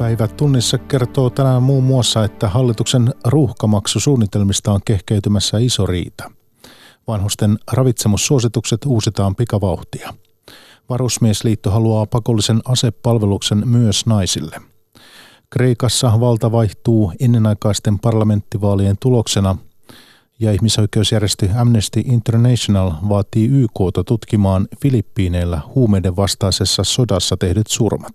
Päivä tunnissa kertoo tänään muun muassa, että hallituksen ruuhkamaksusuunnitelmista on kehkeytymässä iso riita. Vanhusten ravitsemussuositukset uusitaan pikavauhtia. Varusmiesliitto haluaa pakollisen asepalveluksen myös naisille. Kreikassa valta vaihtuu ennenaikaisten parlamenttivaalien tuloksena ja ihmisoikeusjärjestö Amnesty International vaatii YKta tutkimaan Filippiineillä huumeiden vastaisessa sodassa tehdyt surmat.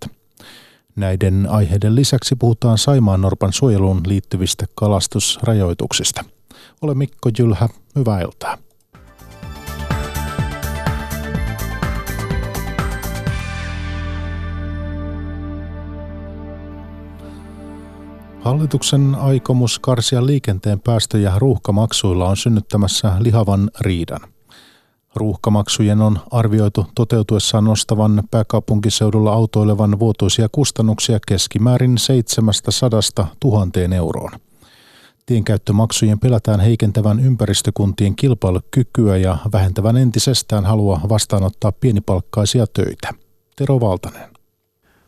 Näiden aiheiden lisäksi puhutaan Saimaan Norpan suojeluun liittyvistä kalastusrajoituksista. Ole Mikko Jylhä, hyvää iltaa. Hallituksen aikomus karsia liikenteen päästöjä ruuhkamaksuilla on synnyttämässä lihavan riidan. Ruuhkamaksujen on arvioitu toteutuessaan nostavan pääkaupunkiseudulla autoilevan vuotuisia kustannuksia keskimäärin 700 000 euroon. Tienkäyttömaksujen pelätään heikentävän ympäristökuntien kilpailukykyä ja vähentävän entisestään halua vastaanottaa pienipalkkaisia töitä. Tero Valtanen.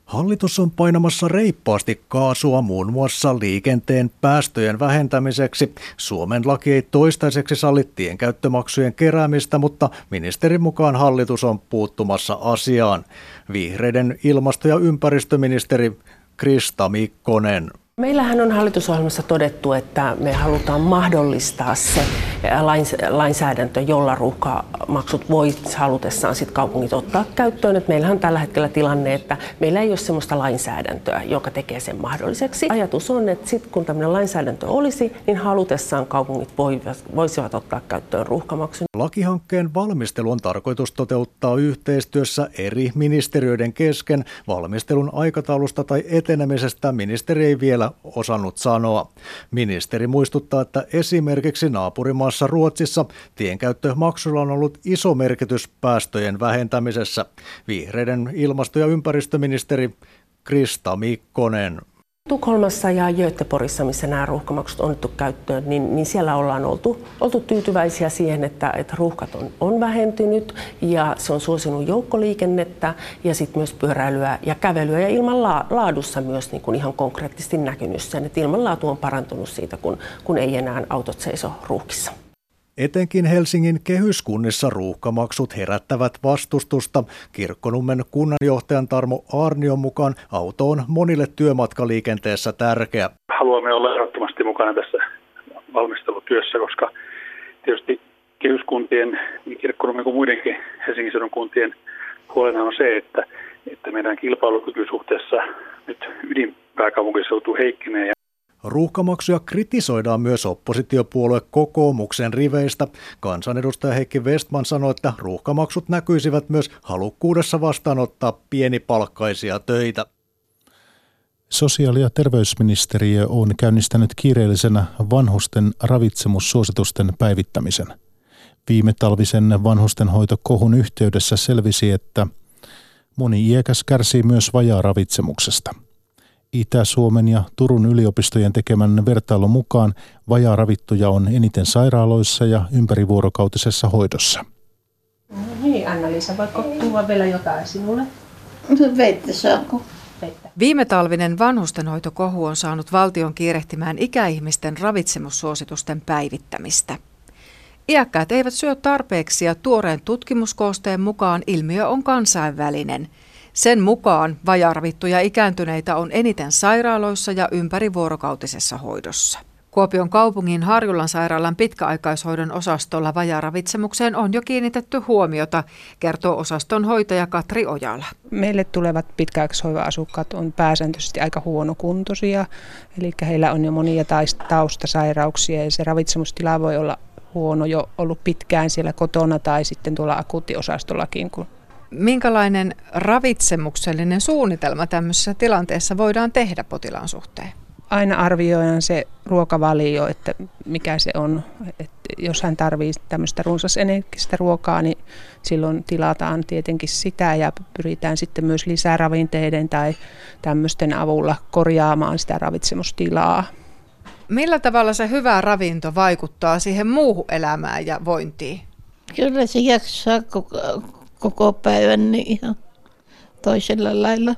Hallitus on painamassa reippaasti kaasua muun muassa liikenteen päästöjen vähentämiseksi. Suomen laki ei toistaiseksi salli tienkäyttömaksujen keräämistä, mutta ministerin mukaan hallitus on puuttumassa asiaan. Vihreiden ilmasto- ja ympäristöministeri Krista Mikkonen. Meillähän on hallitusohjelmassa todettu, että me halutaan mahdollistaa se lainsäädäntö, jolla ruuhkamaksut voi halutessaan sit kaupungit ottaa käyttöön. Et meillähän on tällä hetkellä tilanne, että meillä ei ole sellaista lainsäädäntöä, joka tekee sen mahdolliseksi. Ajatus on, että sit kun tämmöinen lainsäädäntö olisi, niin halutessaan kaupungit voisivat ottaa käyttöön ruuhkamaksun. Lakihankkeen valmistelu on tarkoitus toteuttaa yhteistyössä eri ministeriöiden kesken. Valmistelun aikataulusta tai etenemisestä ministeri ei vielä osannut sanoa. Ministeri muistuttaa, että esimerkiksi naapurimaassa Ruotsissa tienkäyttömaksulla on ollut iso merkitys päästöjen vähentämisessä. Vihreiden ilmasto- ja ympäristöministeri Krista Mikkonen. Tukholmassa ja Göteborgissa, missä nämä ruuhkamaksut on otettu käyttöön, niin, niin siellä ollaan oltu, oltu tyytyväisiä siihen, että, että ruuhkat on, on vähentynyt ja se on suosinut joukkoliikennettä ja sitten myös pyöräilyä ja kävelyä ja ilman laadussa myös niin kuin ihan konkreettisesti näkynyt sen, että ilmanlaatu on parantunut siitä, kun, kun ei enää autot seiso ruuhkissa. Etenkin Helsingin kehyskunnissa ruuhkamaksut herättävät vastustusta. Kirkkonummen kunnanjohtajan Tarmo Arnion mukaan auto on monille työmatkaliikenteessä tärkeä. Haluamme olla ehdottomasti mukana tässä valmistelutyössä, koska tietysti kehyskuntien, niin Kirkkonummen kuin muidenkin Helsingin seudun kuntien huolena on se, että, että meidän kilpailukyky suhteessa nyt ydinpääkaupunkiseutu heikkenee Ruuhkamaksuja kritisoidaan myös oppositiopuolue kokoomuksen riveistä. Kansanedustaja Heikki Westman sanoi, että ruuhkamaksut näkyisivät myös halukkuudessa vastaanottaa pienipalkkaisia töitä. Sosiaali- ja terveysministeriö on käynnistänyt kiireellisenä vanhusten ravitsemussuositusten päivittämisen. Viime talvisen vanhustenhoitokohun yhteydessä selvisi, että moni iäkäs kärsii myös vajaa ravitsemuksesta – Itä-Suomen ja Turun yliopistojen tekemän vertailun mukaan vajaaravittuja on eniten sairaaloissa ja ympärivuorokautisessa hoidossa. No niin, Anna-Liisa, voitko tuoda vielä jotain sinulle? No, vettä saako? Viime talvinen vanhustenhoitokohu on saanut valtion kiirehtimään ikäihmisten ravitsemussuositusten päivittämistä. Iäkkäät eivät syö tarpeeksi ja tuoreen tutkimuskoosteen mukaan ilmiö on kansainvälinen – sen mukaan vajaravittuja ikääntyneitä on eniten sairaaloissa ja ympärivuorokautisessa hoidossa. Kuopion kaupungin Harjulan sairaalan pitkäaikaishoidon osastolla vajaravitsemukseen on jo kiinnitetty huomiota, kertoo osaston hoitaja Katri Ojala. Meille tulevat pitkäaikaishoiva-asukkaat on pääsääntöisesti aika huonokuntoisia, eli heillä on jo monia taustasairauksia ja se ravitsemustila voi olla huono jo ollut pitkään siellä kotona tai sitten tuolla akuuttiosastollakin, kun Minkälainen ravitsemuksellinen suunnitelma tämmöisessä tilanteessa voidaan tehdä potilaan suhteen? Aina arvioidaan se ruokavalio, että mikä se on. Että jos hän tarvitsee tämmöistä runsasenergistä ruokaa, niin silloin tilataan tietenkin sitä ja pyritään sitten myös lisäravinteiden tai tämmöisten avulla korjaamaan sitä ravitsemustilaa. Millä tavalla se hyvä ravinto vaikuttaa siihen muuhun elämään ja vointiin? Kyllä se jaksaa koko päivän niin ihan toisella lailla.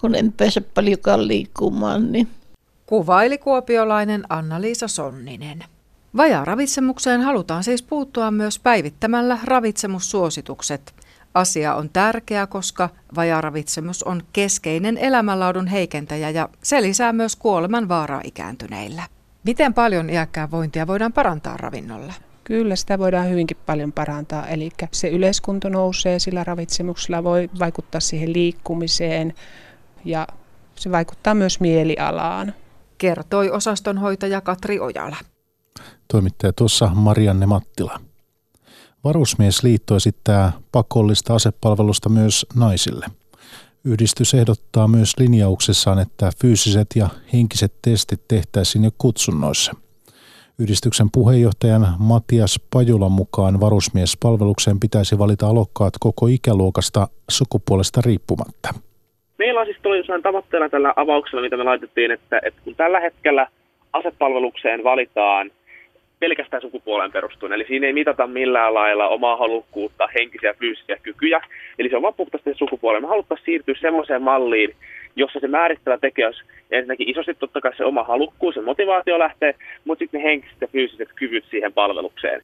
kun en pääse paljonkaan liikkumaan. Niin. Kuvaili kuopiolainen Anna-Liisa Sonninen. Vajaa-ravitsemukseen halutaan siis puuttua myös päivittämällä ravitsemussuositukset. Asia on tärkeä, koska vajaravitsemus on keskeinen elämänlaadun heikentäjä ja se lisää myös kuoleman vaaraa ikääntyneillä. Miten paljon iäkkään vointia voidaan parantaa ravinnolla? Kyllä sitä voidaan hyvinkin paljon parantaa. Eli se yleiskunto nousee, sillä ravitsemuksella voi vaikuttaa siihen liikkumiseen ja se vaikuttaa myös mielialaan. Kertoi osastonhoitaja Katri Ojala. Toimittaja tuossa Marianne Mattila. Varusmiesliitto esittää pakollista asepalvelusta myös naisille. Yhdistys ehdottaa myös linjauksessaan, että fyysiset ja henkiset testit tehtäisiin jo kutsunnoissa – Yhdistyksen puheenjohtajan Matias Pajulan mukaan varusmiespalvelukseen pitäisi valita alokkaat koko ikäluokasta sukupuolesta riippumatta. Meillä on siis tosiaan tavoitteena tällä avauksella, mitä me laitettiin, että, että kun tällä hetkellä asepalvelukseen valitaan pelkästään sukupuoleen perustuen. Eli siinä ei mitata millään lailla omaa halukkuutta, henkisiä ja fyysisiä kykyjä. Eli se on vaan puhtaasti sukupuoleen. Me haluttaisiin siirtyä semmoiseen malliin, jossa se määrittävä tekijä olisi ensinnäkin isosti totta kai se oma halukkuus ja motivaatio lähtee, mutta sitten ne henkiset ja fyysiset kyvyt siihen palvelukseen.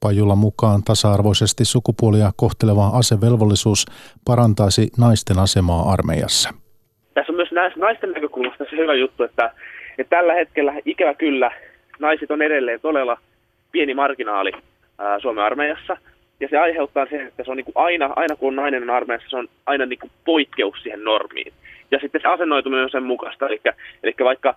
Pajulla mukaan tasa-arvoisesti sukupuolia kohteleva asevelvollisuus parantaisi naisten asemaa armeijassa. Tässä on myös naisten näkökulmasta se hyvä juttu, että, että tällä hetkellä ikävä kyllä naiset on edelleen todella pieni marginaali ää, Suomen armeijassa. Ja se aiheuttaa sen, että se on niin kuin aina, aina kun on nainen on armeijassa, se on aina niin kuin poikkeus siihen normiin ja sitten se asennoituminen on sen mukaista. Eli, eli vaikka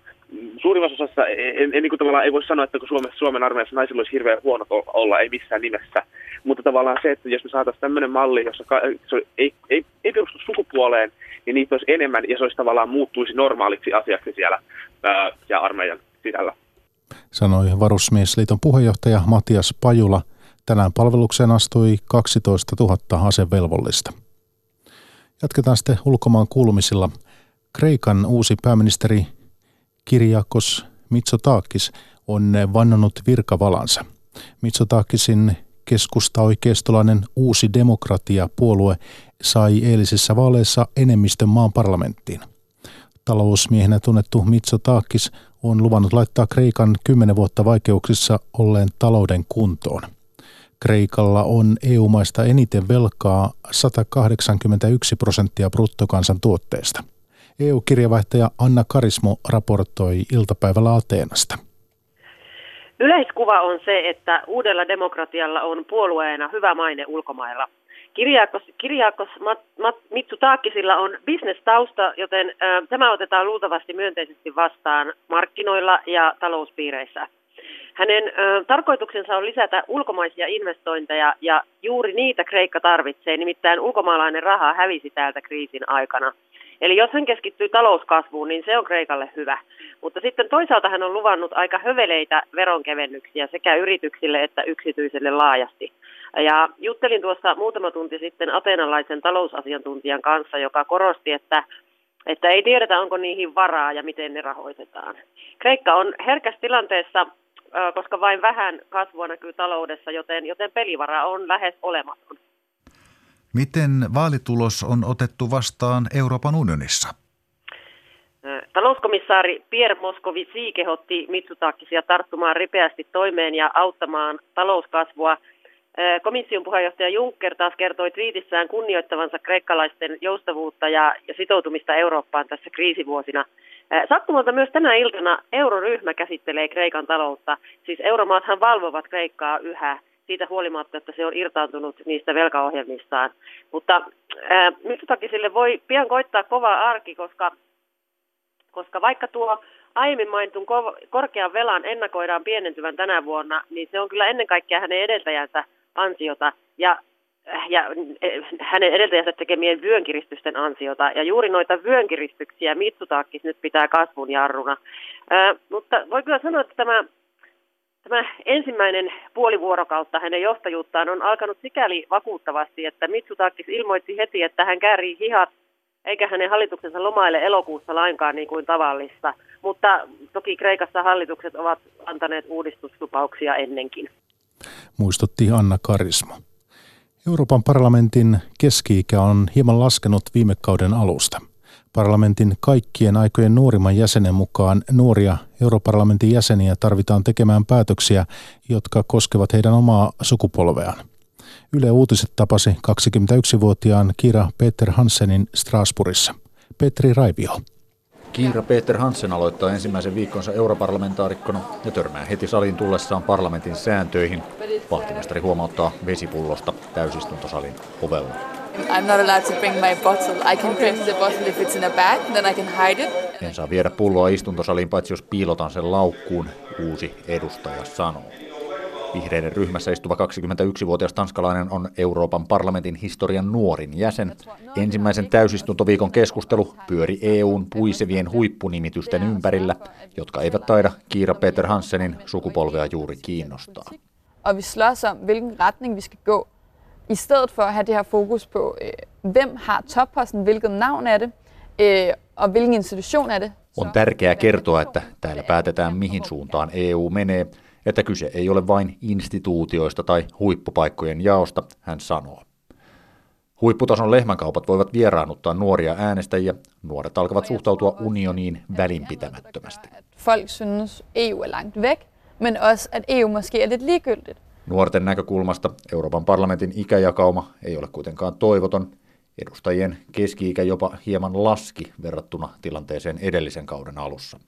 suurimmassa osassa en, en, niin kuin tavallaan ei voi sanoa, että kun Suomen, Suomen armeijassa naisilla olisi hirveän huono olla, ei missään nimessä. Mutta tavallaan se, että jos me saataisiin tämmöinen malli, jossa ka, se ei, ei, ei perustu sukupuoleen, niin niitä olisi enemmän ja se olisi tavallaan muuttuisi normaaliksi asiaksi siellä ää, ja armeijan sisällä. Sanoi Varusmiesliiton puheenjohtaja Matias Pajula. Tänään palvelukseen astui 12 000 asevelvollista. Jatketaan sitten ulkomaan kuulumisilla. Kreikan uusi pääministeri Kirjakos Mitsotakis on vannonut virkavalansa. Mitsotakisin keskusta-oikeistolainen uusi demokratia-puolue sai eilisessä vaaleissa enemmistön maan parlamenttiin. Talousmiehenä tunnettu Mitsotakis on luvannut laittaa Kreikan kymmenen vuotta vaikeuksissa olleen talouden kuntoon – Kreikalla on EU-maista eniten velkaa 181 prosenttia bruttokansantuotteesta. EU-kirjavaihtaja Anna Karismo raportoi iltapäivällä Ateenasta. Yleiskuva on se, että uudella demokratialla on puolueena hyvä maine ulkomailla. Kirjakos, Kirjakos Mat, Mat, Mitsutakisilla on bisnestausta, joten ä, tämä otetaan luultavasti myönteisesti vastaan markkinoilla ja talouspiireissä. Hänen ö, tarkoituksensa on lisätä ulkomaisia investointeja ja juuri niitä Kreikka tarvitsee, nimittäin ulkomaalainen raha hävisi täältä kriisin aikana. Eli jos hän keskittyy talouskasvuun, niin se on Kreikalle hyvä. Mutta sitten toisaalta hän on luvannut aika höveleitä veronkevennyksiä sekä yrityksille että yksityiselle laajasti. Ja juttelin tuossa muutama tunti sitten ateenalaisen talousasiantuntijan kanssa, joka korosti, että että ei tiedetä, onko niihin varaa ja miten ne rahoitetaan. Kreikka on herkässä tilanteessa koska vain vähän kasvua näkyy taloudessa, joten, joten pelivara on lähes olematon. Miten vaalitulos on otettu vastaan Euroopan unionissa? Talouskomissaari Pierre Moscovici kehotti Mitsutakisia tarttumaan ripeästi toimeen ja auttamaan talouskasvua. Komission puheenjohtaja Juncker taas kertoi twiitissään kunnioittavansa kreikkalaisten joustavuutta ja, ja sitoutumista Eurooppaan tässä kriisivuosina – Sattumalta myös tänä iltana euroryhmä käsittelee Kreikan taloutta. Siis euromaathan valvovat Kreikkaa yhä siitä huolimatta, että se on irtaantunut niistä velkaohjelmistaan. Mutta äh, sille voi pian koittaa kova arki, koska, koska vaikka tuo aiemmin mainitun korkean velan ennakoidaan pienentyvän tänä vuonna, niin se on kyllä ennen kaikkea hänen edeltäjänsä ansiota. Ja ja eh, hänen edeltäjänsä tekemien vyönkiristysten ansiota. Ja juuri noita vyönkiristyksiä Mitsutaakis nyt pitää kasvun jarruna. Ää, mutta voi kyllä sanoa, että tämä, tämä ensimmäinen puoli vuorokautta hänen johtajuuttaan on alkanut sikäli vakuuttavasti, että Mitsutakis ilmoitti heti, että hän käärii hihat eikä hänen hallituksensa lomaile elokuussa lainkaan niin kuin tavallista. Mutta toki Kreikassa hallitukset ovat antaneet uudistuslupauksia ennenkin. Muistutti Anna Karisma. Euroopan parlamentin keski-ikä on hieman laskenut viime kauden alusta. Parlamentin kaikkien aikojen nuorimman jäsenen mukaan nuoria europarlamentin jäseniä tarvitaan tekemään päätöksiä, jotka koskevat heidän omaa sukupolveaan. Yle Uutiset tapasi 21-vuotiaan Kira Peter Hansenin Strasbourgissa. Petri Raivio. Kiira Peter Hansen aloittaa ensimmäisen viikkonsa europarlamentaarikkona ja törmää heti saliin tullessaan parlamentin sääntöihin. Vahtimestari huomauttaa vesipullosta täysistuntosalin ovella. I'm not allowed to bring my bottle. I can the bottle if it's in a bag, then I can hide it. En saa viedä pulloa istuntosaliin paitsi jos piilotan sen laukkuun, uusi edustaja sanoo. Vihreiden ryhmässä istuva 21-vuotias tanskalainen on Euroopan parlamentin historian nuorin jäsen. Ensimmäisen täysistuntoviikon keskustelu pyöri EUn puisevien huippunimitysten ympärillä, jotka eivät taida Kiira Peter Hansenin sukupolvea juuri kiinnostaa. Og vi slås om, hvilken retning vi skal gå. I stedet for at have det her fokus på, øh, hvem har topposten, hvilket navn er det, øh, og hvilken institution er det. On tärkeää kertoa, että täällä päätetään mihin suuntaan EU menee – että kyse ei ole vain instituutioista tai huippupaikkojen jaosta, hän sanoo. Huipputason lehmänkaupat voivat vieraannuttaa nuoria äänestäjiä. Nuoret alkavat suhtautua unioniin välinpitämättömästi. Folk synes EU er langt væk, men også at EU måske er lidt ligegyldigt. Nuorten näkökulmasta Euroopan parlamentin ikäjakauma ei ole kuitenkaan toivoton. Edustajien keski-ikä jopa hieman laski verrattuna tilanteeseen edellisen kauden alussa.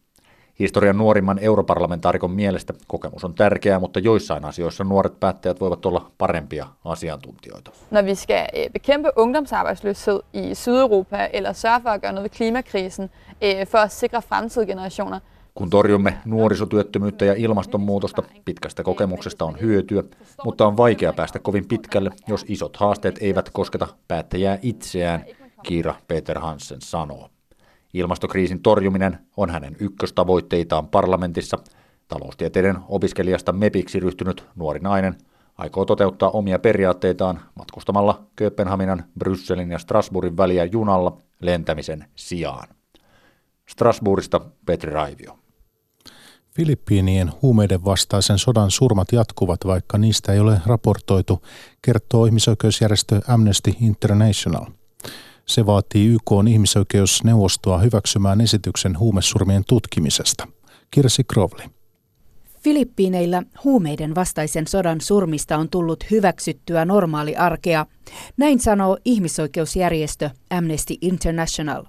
Historian nuorimman europarlamentaarikon mielestä kokemus on tärkeää, mutta joissain asioissa nuoret päättäjät voivat olla parempia asiantuntijoita. Når vi skal øh, bekæmpe ungdomsarbejdsløshed i Sydeuropa eller sørge for at gøre noget ved klimakrisen øh, for at sikre fremtidige generationer, kun torjumme nuorisotyöttömyyttä ja ilmastonmuutosta, pitkästä kokemuksesta on hyötyä, mutta on vaikea päästä kovin pitkälle, jos isot haasteet eivät kosketa päättäjää itseään, Kiira Peter Hansen sanoo. Ilmastokriisin torjuminen on hänen ykköstavoitteitaan parlamentissa. Taloustieteiden opiskelijasta MEPiksi ryhtynyt nuori nainen aikoo toteuttaa omia periaatteitaan matkustamalla Kööpenhaminan, Brysselin ja Strasbourgin väliä junalla lentämisen sijaan. Strasbourgista Petri Raivio. Filippiinien huumeiden vastaisen sodan surmat jatkuvat, vaikka niistä ei ole raportoitu, kertoo ihmisoikeusjärjestö Amnesty International – se vaatii YK on ihmisoikeusneuvostoa hyväksymään esityksen huumesurmien tutkimisesta. Kirsi Krovli. Filippiineillä huumeiden vastaisen sodan surmista on tullut hyväksyttyä normaali arkea. Näin sanoo ihmisoikeusjärjestö Amnesty International.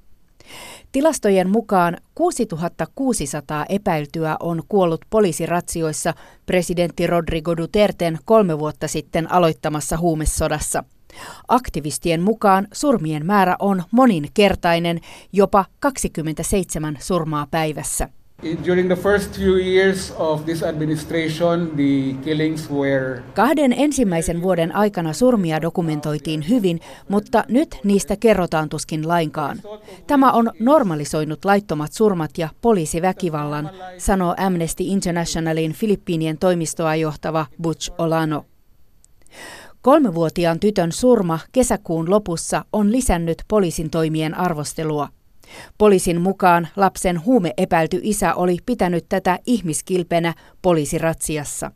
Tilastojen mukaan 6600 epäiltyä on kuollut poliisiratsioissa presidentti Rodrigo Duterten kolme vuotta sitten aloittamassa huumesodassa – Aktivistien mukaan surmien määrä on moninkertainen, jopa 27 surmaa päivässä. During the first few years of this administration, the killings were... Kahden ensimmäisen vuoden aikana surmia dokumentoitiin hyvin, mutta nyt niistä kerrotaan tuskin lainkaan. Tämä on normalisoinut laittomat surmat ja poliisiväkivallan, sanoo Amnesty Internationalin Filippiinien toimistoa johtava Butch Olano. Kolmevuotiaan tytön surma kesäkuun lopussa on lisännyt poliisin toimien arvostelua. Poliisin mukaan lapsen huumeepäilty isä oli pitänyt tätä ihmiskilpenä poliisiratsiassa.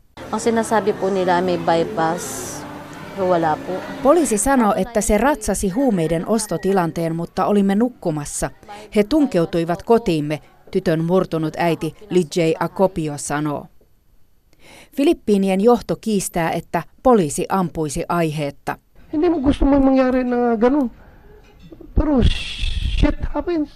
Poliisi sanoi, että se ratsasi huumeiden ostotilanteen, mutta olimme nukkumassa. He tunkeutuivat kotiimme, tytön murtunut äiti Lijay Akopio sanoo. Filippiinien johto kiistää, että poliisi ampuisi aiheetta. Hindi mo gusto mo mangyari na ganun. Pero shit happens.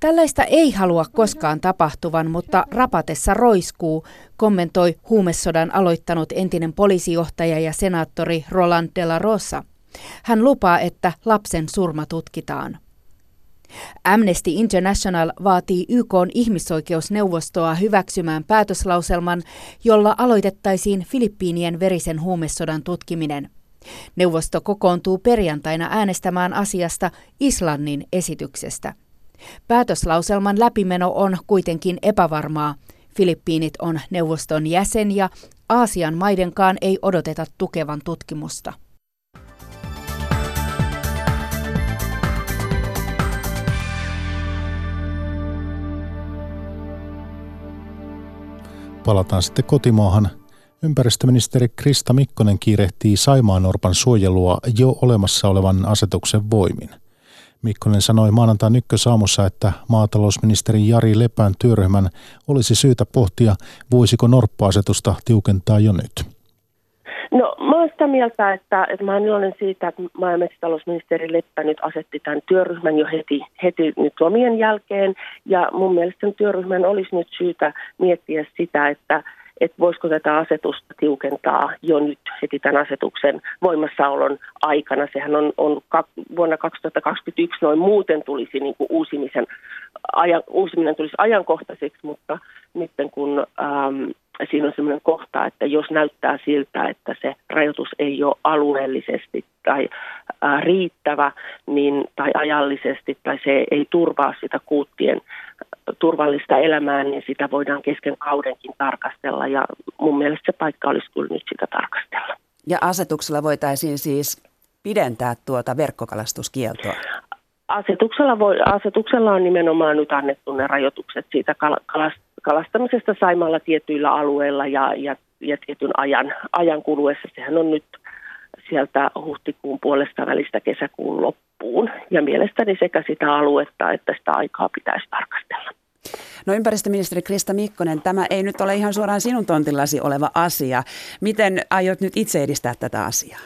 Tällaista ei halua koskaan tapahtuvan, mutta rapatessa roiskuu, kommentoi huumesodan aloittanut entinen poliisijohtaja ja senaattori Roland de la Rosa. Hän lupaa, että lapsen surma tutkitaan. Amnesty International vaatii YK ihmisoikeusneuvostoa hyväksymään päätöslauselman, jolla aloitettaisiin Filippiinien verisen huumesodan tutkiminen. Neuvosto kokoontuu perjantaina äänestämään asiasta Islannin esityksestä. Päätöslauselman läpimeno on kuitenkin epävarmaa. Filippiinit on neuvoston jäsen ja Aasian maidenkaan ei odoteta tukevan tutkimusta. Palataan sitten kotimaahan. Ympäristöministeri Krista Mikkonen kiirehtii Saimaan Norpan suojelua jo olemassa olevan asetuksen voimin. Mikkonen sanoi maanantain ykkösaamussa, että maatalousministeri Jari Lepän työryhmän olisi syytä pohtia, voisiko norppa-asetusta tiukentaa jo nyt. No olen sitä mieltä, että, että mä olen iloinen siitä, että maa- ja metsätalousministeri Leppä nyt asetti tämän työryhmän jo heti, heti nyt lomien jälkeen. Ja mun mielestä työryhmän olisi nyt syytä miettiä sitä, että, että voisiko tätä asetusta tiukentaa jo nyt heti tämän asetuksen voimassaolon aikana. Sehän on, on vuonna 2021 noin muuten tulisi niin kuin uusimisen, ajan, uusiminen tulisi ajankohtaiseksi, mutta nyt kun ähm, siinä on sellainen kohta, että jos näyttää siltä, että se rajoitus ei ole alueellisesti tai äh, riittävä niin, tai ajallisesti tai se ei turvaa sitä kuuttien turvallista elämää, niin sitä voidaan kesken kaudenkin tarkastella ja mun mielestä se paikka olisi kyllä nyt sitä tarkastella. Ja asetuksella voitaisiin siis pidentää tuota verkkokalastuskieltoa? Asetuksella, voi, asetuksella on nimenomaan nyt annettu ne rajoitukset siitä kal- kalastamisesta Saimalla tietyillä alueilla ja, ja, ja tietyn ajan, ajan kuluessa. Sehän on nyt sieltä huhtikuun puolesta välistä kesäkuun loppuun. Ja mielestäni sekä sitä aluetta että sitä aikaa pitäisi tarkastella. No ympäristöministeri Krista Mikkonen, tämä ei nyt ole ihan suoraan sinun tontillasi oleva asia. Miten aiot nyt itse edistää tätä asiaa?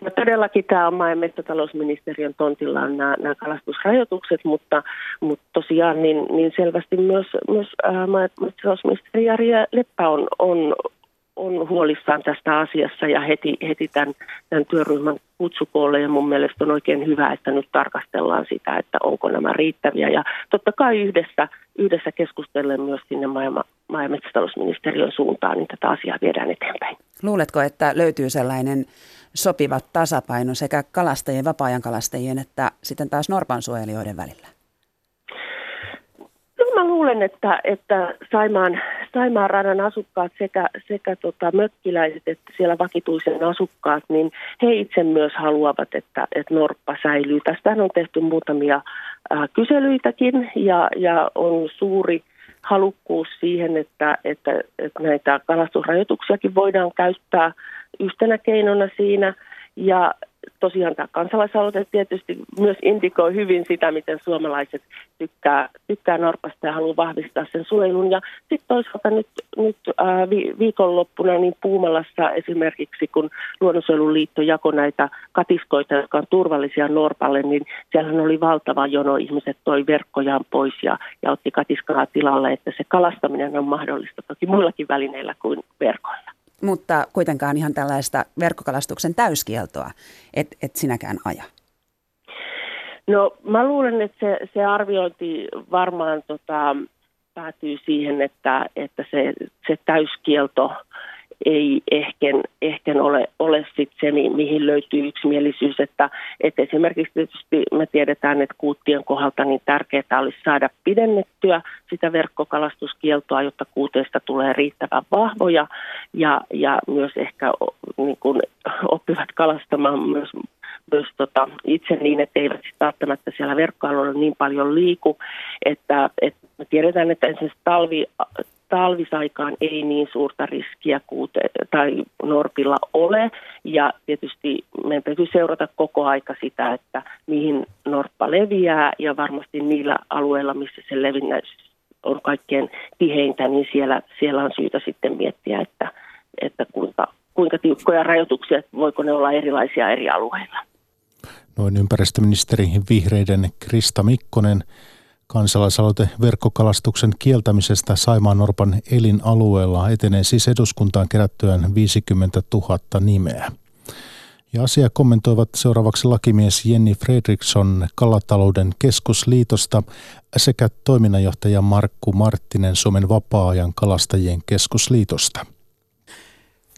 No todellakin tämä on maa- ja metsätalousministeriön tontillaan nämä, nämä kalastusrajoitukset, mutta, mutta tosiaan niin, niin selvästi myös, myös maa- ja metsätalousministeri Jari Leppä on, on, on huolissaan tästä asiassa ja heti, heti tämän, tämän työryhmän kutsukoolle ja mun mielestä on oikein hyvä, että nyt tarkastellaan sitä, että onko nämä riittäviä. Ja totta kai yhdessä, yhdessä keskustellen myös sinne maa- ja, maa- ja metsätalousministeriön suuntaan, niin tätä asiaa viedään eteenpäin. Luuletko, että löytyy sellainen sopiva tasapaino sekä kalastajien, vapaa-ajan kalastajien että sitten taas norpansuojelijoiden välillä? No mä luulen, että, että Saimaan, Saimaan radan asukkaat sekä, sekä tota mökkiläiset että siellä vakituisen asukkaat, niin he itse myös haluavat, että, että Norppa säilyy. Tästä on tehty muutamia äh, kyselyitäkin ja, ja on suuri halukkuus siihen, että, että, että näitä kalastusrajoituksiakin voidaan käyttää yhtenä keinona siinä. Ja tosiaan tämä kansalaisaloite tietysti myös indikoi hyvin sitä, miten suomalaiset tykkää, tykkää Norpasta ja haluaa vahvistaa sen suojelun. Ja sitten toisaalta nyt, nyt viikonloppuna niin Puumalassa esimerkiksi, kun Luonnonsuojeluliitto jakoi näitä katiskoita, jotka on turvallisia Norpalle, niin siellähän oli valtava jono. Ihmiset toi verkkojaan pois ja, ja otti katiskaa tilalle, että se kalastaminen on mahdollista toki muillakin välineillä kuin verkoilla mutta kuitenkaan ihan tällaista verkkokalastuksen täyskieltoa et, et sinäkään aja. No mä luulen, että se, se arviointi varmaan tota, päätyy siihen, että, että se, se täyskielto ei ehkä, ehkä ole, ole sit se, mihin löytyy yksimielisyys. Että, että esimerkiksi tietysti me tiedetään, että kuuttien kohdalta niin tärkeää olisi saada pidennettyä sitä verkkokalastuskieltoa, jotta kuuteista tulee riittävän vahvoja ja, ja myös ehkä niin kuin oppivat kalastamaan myös myös tota, itse niin, että eivät välttämättä siellä verkkoalueella niin paljon liiku, että, että me tiedetään, että esimerkiksi talvi, talvisaikaan ei niin suurta riskiä kuute, tai Norpilla ole. Ja tietysti meidän täytyy seurata koko aika sitä, että mihin Norppa leviää ja varmasti niillä alueilla, missä se levinnäys on kaikkein tiheintä, niin siellä, siellä on syytä sitten miettiä, että, että kuinka, kuinka tiukkoja rajoituksia, voiko ne olla erilaisia eri alueilla. Noin ympäristöministeri vihreiden Krista Mikkonen Kansalaisaloite verkkokalastuksen kieltämisestä Saimaan Norpan elinalueella etenee siis eduskuntaan kerättyään 50 000 nimeä. Ja asia kommentoivat seuraavaksi lakimies Jenni Fredriksson Kalatalouden keskusliitosta sekä toiminnanjohtaja Markku Marttinen Suomen vapaa-ajan kalastajien keskusliitosta.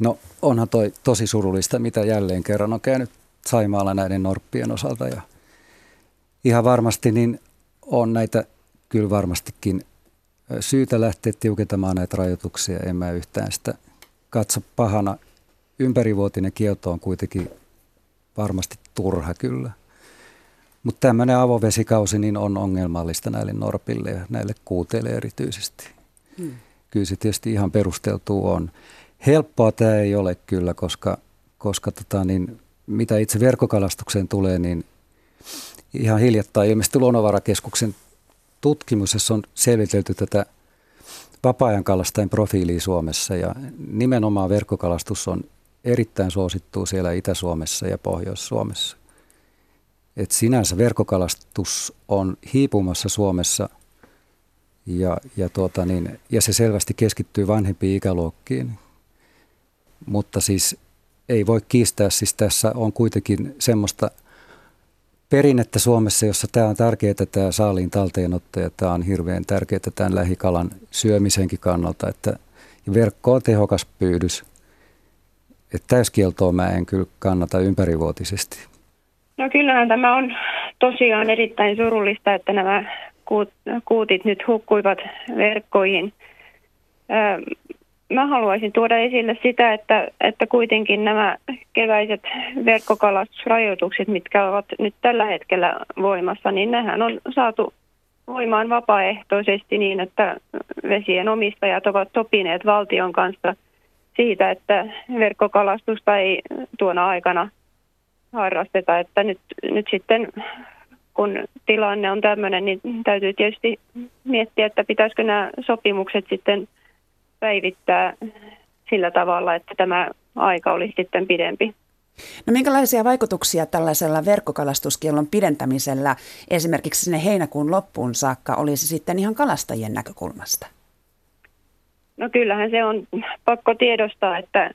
No onhan toi tosi surullista, mitä jälleen kerran on käynyt Saimaalla näiden norppien osalta ja ihan varmasti niin on näitä kyllä varmastikin syytä lähteä tiukentamaan näitä rajoituksia. En mä yhtään sitä katso pahana. Ympärivuotinen kielto on kuitenkin varmasti turha kyllä. Mutta tämmöinen avovesikausi niin on ongelmallista näille norpille ja näille kuuteille erityisesti. Hmm. Kyllä se tietysti ihan perusteltu on. Helppoa tämä ei ole kyllä, koska, koska tota niin, mitä itse verkkokalastukseen tulee, niin ihan hiljattain ilmeisesti Luonnonvarakeskuksen tutkimus, jossa on selvitelty tätä vapaa-ajan kalastajien profiiliä Suomessa ja nimenomaan verkkokalastus on erittäin suosittu siellä Itä-Suomessa ja Pohjois-Suomessa. Et sinänsä verkkokalastus on hiipumassa Suomessa ja, ja, tuota niin, ja se selvästi keskittyy vanhempiin ikäluokkiin. Mutta siis ei voi kiistää, siis tässä on kuitenkin semmoista perinnettä Suomessa, jossa tämä on tärkeää, tämä saaliin talteenotto ja tämä on hirveän tärkeää tämän lähikalan syömisenkin kannalta, että verkko on tehokas pyydys. Että täyskieltoa mä en kyllä kannata ympärivuotisesti. No kyllähän tämä on tosiaan erittäin surullista, että nämä kuutit nyt hukkuivat verkkoihin. Mä haluaisin tuoda esille sitä, että, että kuitenkin nämä keväiset verkkokalastusrajoitukset, mitkä ovat nyt tällä hetkellä voimassa, niin nehän on saatu voimaan vapaaehtoisesti niin, että vesien omistajat ovat sopineet valtion kanssa siitä, että verkkokalastusta ei tuona aikana harrasteta. Että nyt, nyt sitten kun tilanne on tämmöinen, niin täytyy tietysti miettiä, että pitäisikö nämä sopimukset sitten päivittää sillä tavalla, että tämä aika olisi sitten pidempi. No minkälaisia vaikutuksia tällaisella verkkokalastuskielon pidentämisellä esimerkiksi sinne heinäkuun loppuun saakka olisi sitten ihan kalastajien näkökulmasta? No kyllähän se on pakko tiedostaa, että,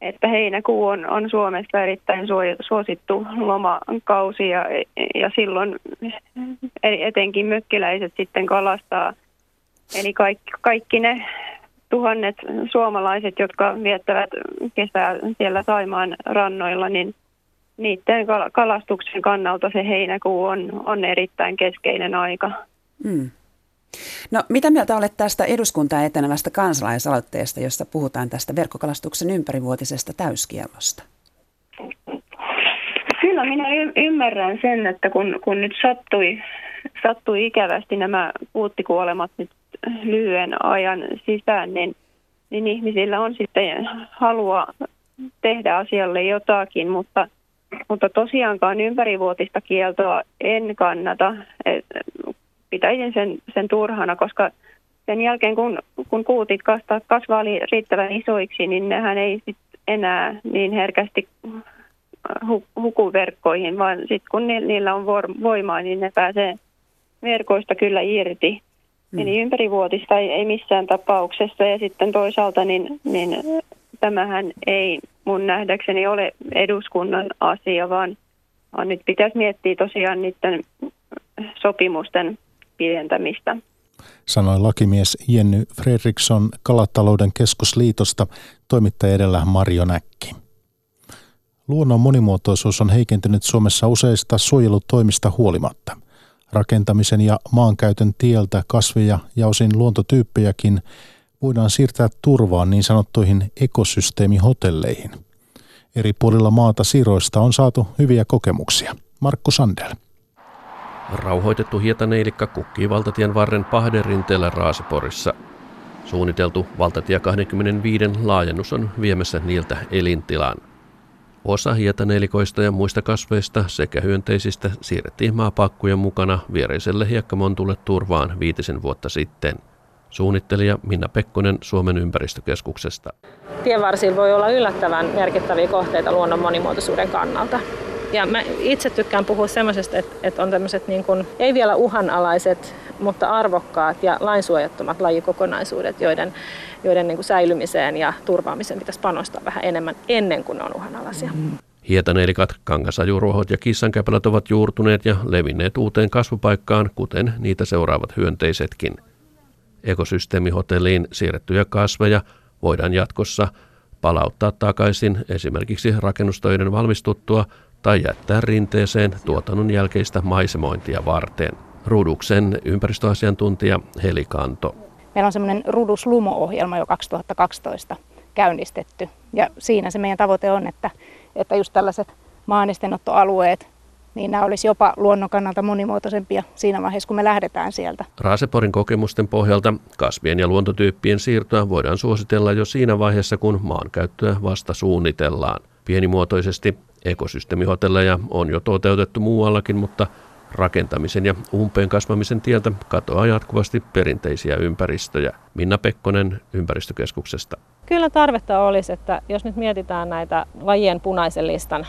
että heinäkuu on, on Suomessa erittäin suosittu lomakausi ja, ja silloin etenkin mökkiläiset sitten kalastaa. Eli kaikki, kaikki ne tuhannet suomalaiset, jotka viettävät kesää siellä Saimaan rannoilla, niin niiden kalastuksen kannalta se heinäkuu on, on erittäin keskeinen aika. Mm. No mitä mieltä olet tästä eduskuntaan etenevästä kansalaisaloitteesta, jossa puhutaan tästä verkkokalastuksen ympärivuotisesta täyskiellosta? Kyllä minä y- ymmärrän sen, että kun, kun nyt sattui, sattui ikävästi nämä puuttikuolemat nyt lyhyen ajan sisään, niin, niin ihmisillä on sitten halua tehdä asialle jotakin, mutta, mutta tosiaankaan ympärivuotista kieltoa en kannata. Pitäisin sen, sen turhana, koska sen jälkeen kun, kun kuutit kasvaa, kasvaa riittävän isoiksi, niin nehän ei sit enää niin herkästi huku verkkoihin, vaan sitten kun niillä on voimaa, niin ne pääsee verkoista kyllä irti. Mm. Eli ympärivuotista ei, ei missään tapauksessa ja sitten toisaalta niin, niin tämähän ei mun nähdäkseni ole eduskunnan asia, vaan, vaan nyt pitäisi miettiä tosiaan niiden sopimusten pidentämistä. Sanoi lakimies Jenny Fredriksson Kalatalouden keskusliitosta, toimittaja edellä Marjo Näkki. Luonnon monimuotoisuus on heikentynyt Suomessa useista suojelutoimista huolimatta – rakentamisen ja maankäytön tieltä kasveja ja osin luontotyyppejäkin voidaan siirtää turvaan niin sanottuihin ekosysteemihotelleihin. Eri puolilla maata siroista on saatu hyviä kokemuksia. Markku Sandel. Rauhoitettu hietaneilikka kukkii valtatien varren Pahderinteellä Raaseporissa. Suunniteltu valtatie 25 laajennus on viemässä niiltä elintilan. Osa hietanelikoista ja muista kasveista sekä hyönteisistä siirrettiin maapakkujen mukana viereiselle hiekkamontulle turvaan viitisen vuotta sitten. Suunnittelija Minna Pekkonen Suomen ympäristökeskuksesta. Tienvarsilla voi olla yllättävän merkittäviä kohteita luonnon monimuotoisuuden kannalta. Ja mä itse tykkään puhua semmoisesta, että, että on tämmöiset niin kuin, ei vielä uhanalaiset, mutta arvokkaat ja lainsuojattomat lajikokonaisuudet, joiden, joiden niin kuin säilymiseen ja turvaamiseen pitäisi panostaa vähän enemmän ennen kuin ne on uhanalaisia. Mm. Hietanelikat, kangasajuruohot ja kissankäpälät ovat juurtuneet ja levinneet uuteen kasvupaikkaan, kuten niitä seuraavat hyönteisetkin. Ekosysteemihotelliin siirrettyjä kasveja voidaan jatkossa palauttaa takaisin esimerkiksi rakennustöiden valmistuttua tai jättää rinteeseen tuotannon jälkeistä maisemointia varten. Ruduksen ympäristöasiantuntija Heli Kanto. Meillä on semmoinen Rudus Lumo-ohjelma jo 2012 käynnistetty. Ja siinä se meidän tavoite on, että, että just tällaiset maanistenottoalueet, niin nämä olisi jopa luonnon kannalta monimuotoisempia siinä vaiheessa, kun me lähdetään sieltä. Raaseporin kokemusten pohjalta kasvien ja luontotyyppien siirtoa voidaan suositella jo siinä vaiheessa, kun maankäyttöä vasta suunnitellaan. Pienimuotoisesti ekosysteemihotelleja on jo toteutettu muuallakin, mutta Rakentamisen ja umpeen kasvamisen tieltä katoaa jatkuvasti perinteisiä ympäristöjä. Minna Pekkonen ympäristökeskuksesta. Kyllä tarvetta olisi, että jos nyt mietitään näitä lajien punaisen listan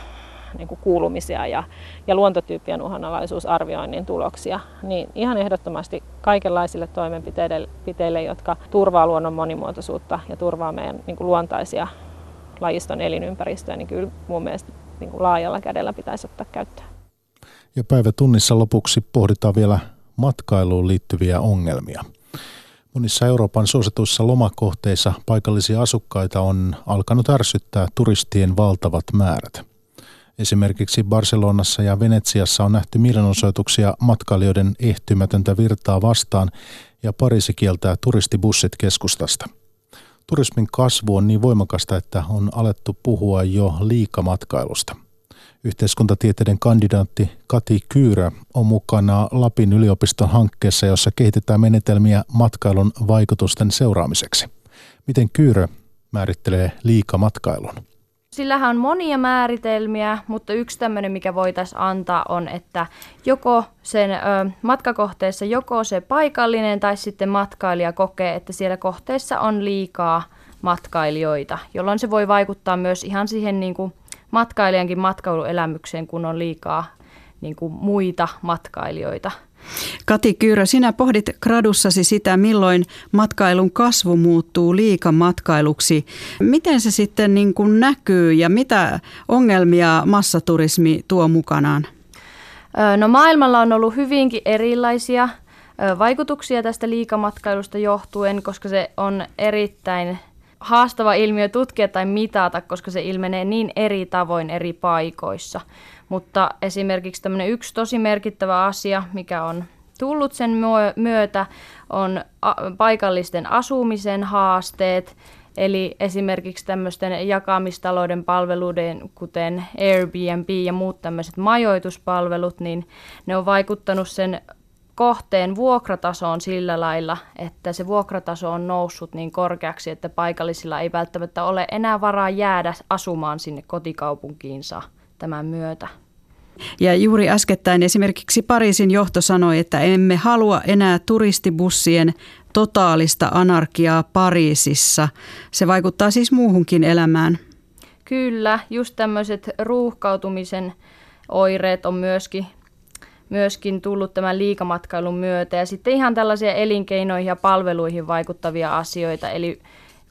niin kuin kuulumisia ja, ja luontotyyppien uhanalaisuusarvioinnin tuloksia, niin ihan ehdottomasti kaikenlaisille toimenpiteille, jotka turvaa luonnon monimuotoisuutta ja turvaa meidän niin kuin luontaisia lajiston elinympäristöä, niin kyllä mun mielestä niin kuin laajalla kädellä pitäisi ottaa käyttöön. Ja päivätunnissa lopuksi pohditaan vielä matkailuun liittyviä ongelmia. Monissa Euroopan suosituissa lomakohteissa paikallisia asukkaita on alkanut ärsyttää turistien valtavat määrät. Esimerkiksi Barcelonassa ja Venetsiassa on nähty mielenosoituksia matkailijoiden ehtymätöntä virtaa vastaan ja Pariisi kieltää turistibussit keskustasta. Turismin kasvu on niin voimakasta, että on alettu puhua jo liikamatkailusta. Yhteiskuntatieteiden kandidaatti Kati Kyyrä on mukana Lapin yliopiston hankkeessa, jossa kehitetään menetelmiä matkailun vaikutusten seuraamiseksi. Miten Kyyrä määrittelee liikamatkailun? Sillähän on monia määritelmiä, mutta yksi tämmöinen, mikä voitaisiin antaa, on, että joko sen ö, matkakohteessa joko se paikallinen tai sitten matkailija kokee, että siellä kohteessa on liikaa matkailijoita, jolloin se voi vaikuttaa myös ihan siihen niin kuin matkailijankin matkailuelämykseen, kun on liikaa niin kuin muita matkailijoita – Kati Kyyrä, sinä pohdit gradussasi sitä, milloin matkailun kasvu muuttuu liikamatkailuksi. Miten se sitten niin kuin näkyy ja mitä ongelmia massaturismi tuo mukanaan? No maailmalla on ollut hyvinkin erilaisia vaikutuksia tästä liikamatkailusta johtuen, koska se on erittäin haastava ilmiö tutkia tai mitata, koska se ilmenee niin eri tavoin eri paikoissa. Mutta esimerkiksi tämmöinen yksi tosi merkittävä asia, mikä on tullut sen myötä, on paikallisten asumisen haasteet, Eli esimerkiksi tämmöisten jakamistalouden palveluiden, kuten Airbnb ja muut tämmöiset majoituspalvelut, niin ne on vaikuttanut sen kohteen vuokratasoon sillä lailla, että se vuokrataso on noussut niin korkeaksi, että paikallisilla ei välttämättä ole enää varaa jäädä asumaan sinne kotikaupunkiinsa tämän myötä. Ja juuri äskettäin esimerkiksi Pariisin johto sanoi, että emme halua enää turistibussien totaalista anarkiaa Pariisissa. Se vaikuttaa siis muuhunkin elämään. Kyllä, just tämmöiset ruuhkautumisen oireet on myöskin, myöskin tullut tämän liikamatkailun myötä. Ja sitten ihan tällaisia elinkeinoihin ja palveluihin vaikuttavia asioita. Eli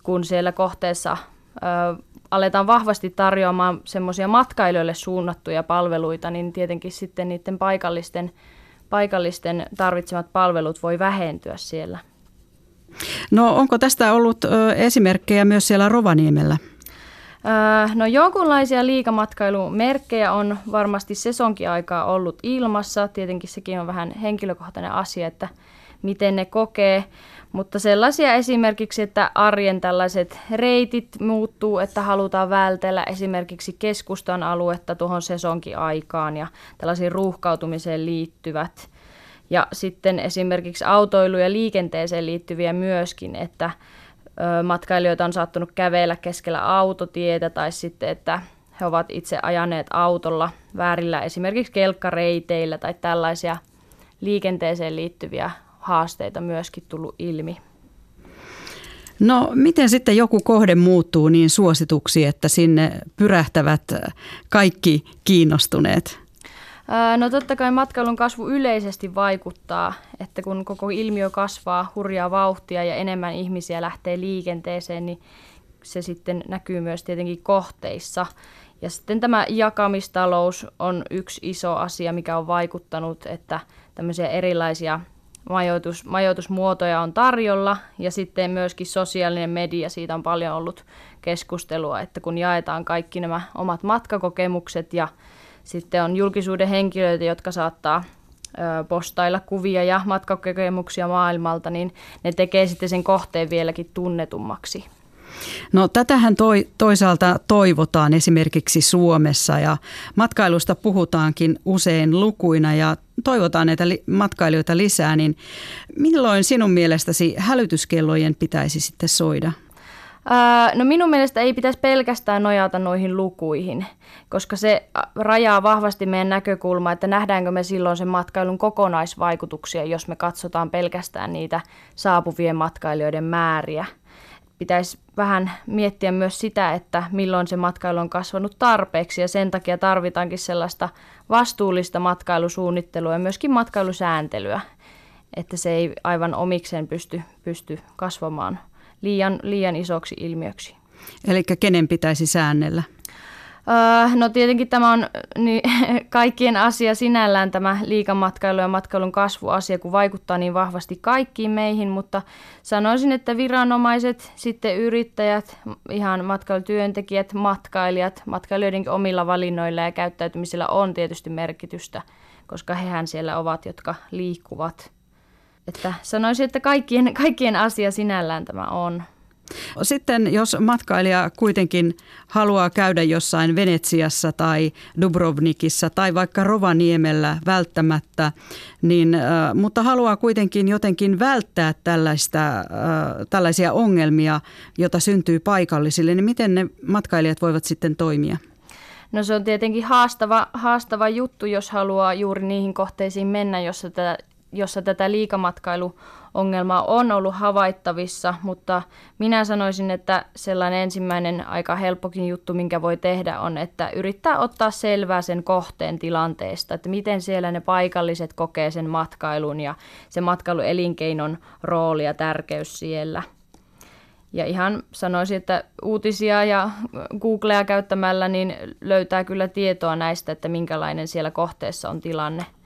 kun siellä kohteessa aletaan vahvasti tarjoamaan semmoisia matkailijoille suunnattuja palveluita, niin tietenkin sitten niiden paikallisten, paikallisten tarvitsemat palvelut voi vähentyä siellä. No onko tästä ollut ö, esimerkkejä myös siellä Rovaniemellä? No jonkunlaisia liikamatkailumerkkejä on varmasti sesonkiaikaa ollut ilmassa. Tietenkin sekin on vähän henkilökohtainen asia, että miten ne kokee. Mutta sellaisia esimerkiksi, että arjen tällaiset reitit muuttuu, että halutaan vältellä esimerkiksi keskustan aluetta tuohon sesonkiaikaan ja tällaisiin ruuhkautumiseen liittyvät. Ja sitten esimerkiksi autoilu- ja liikenteeseen liittyviä myöskin, että matkailijoita on saattanut kävellä keskellä autotietä tai sitten, että he ovat itse ajaneet autolla väärillä esimerkiksi kelkkareiteillä tai tällaisia liikenteeseen liittyviä haasteita myöskin tullut ilmi. No miten sitten joku kohde muuttuu niin suosituksi, että sinne pyrähtävät kaikki kiinnostuneet? No totta kai matkailun kasvu yleisesti vaikuttaa, että kun koko ilmiö kasvaa hurjaa vauhtia ja enemmän ihmisiä lähtee liikenteeseen, niin se sitten näkyy myös tietenkin kohteissa. Ja sitten tämä jakamistalous on yksi iso asia, mikä on vaikuttanut, että tämmöisiä erilaisia majoitus, majoitusmuotoja on tarjolla ja sitten myöskin sosiaalinen media, siitä on paljon ollut keskustelua, että kun jaetaan kaikki nämä omat matkakokemukset ja sitten on julkisuuden henkilöitä, jotka saattaa postailla kuvia ja matkakokemuksia maailmalta, niin ne tekee sitten sen kohteen vieläkin tunnetummaksi. No tätähän toi, toisaalta toivotaan esimerkiksi Suomessa ja matkailusta puhutaankin usein lukuina ja toivotaan näitä li- matkailijoita lisää, niin milloin sinun mielestäsi hälytyskellojen pitäisi sitten soida? No minun mielestä ei pitäisi pelkästään nojata noihin lukuihin, koska se rajaa vahvasti meidän näkökulmaa, että nähdäänkö me silloin sen matkailun kokonaisvaikutuksia, jos me katsotaan pelkästään niitä saapuvien matkailijoiden määriä. Pitäisi vähän miettiä myös sitä, että milloin se matkailu on kasvanut tarpeeksi ja sen takia tarvitaankin sellaista vastuullista matkailusuunnittelua ja myöskin matkailusääntelyä, että se ei aivan omikseen pysty, pysty kasvamaan liian, liian isoksi ilmiöksi. Eli kenen pitäisi säännellä? no tietenkin tämä on niin, kaikkien asia sinällään tämä liikamatkailu ja matkailun kasvuasia, kun vaikuttaa niin vahvasti kaikkiin meihin, mutta sanoisin, että viranomaiset, sitten yrittäjät, ihan matkailutyöntekijät, matkailijat, matkailijoidenkin omilla valinnoilla ja käyttäytymisellä on tietysti merkitystä, koska hehän siellä ovat, jotka liikkuvat. Että sanoisin, että kaikkien, kaikkien asia sinällään tämä on. Sitten jos matkailija kuitenkin haluaa käydä jossain Venetsiassa tai Dubrovnikissa tai vaikka Rovaniemellä välttämättä, niin, äh, mutta haluaa kuitenkin jotenkin välttää tällaista, äh, tällaisia ongelmia, joita syntyy paikallisille, niin miten ne matkailijat voivat sitten toimia? No se on tietenkin haastava, haastava juttu, jos haluaa juuri niihin kohteisiin mennä, jossa tätä jossa tätä liikamatkailuongelmaa on ollut havaittavissa, mutta minä sanoisin, että sellainen ensimmäinen aika helppokin juttu, minkä voi tehdä, on, että yrittää ottaa selvää sen kohteen tilanteesta, että miten siellä ne paikalliset kokee sen matkailun ja se matkailuelinkeinon rooli ja tärkeys siellä. Ja ihan sanoisin, että uutisia ja Googlea käyttämällä niin löytää kyllä tietoa näistä, että minkälainen siellä kohteessa on tilanne –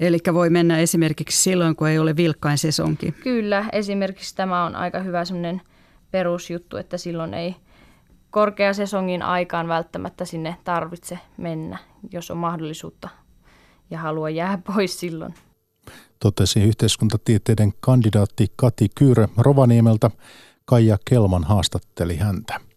Eli voi mennä esimerkiksi silloin, kun ei ole vilkkain sesonki. Kyllä, esimerkiksi tämä on aika hyvä sellainen perusjuttu, että silloin ei korkeasesongin aikaan välttämättä sinne tarvitse mennä, jos on mahdollisuutta ja haluaa jää pois silloin. Totesi yhteiskuntatieteiden kandidaatti Kati Kyyrö Rovaniemeltä. Kaija Kelman haastatteli häntä.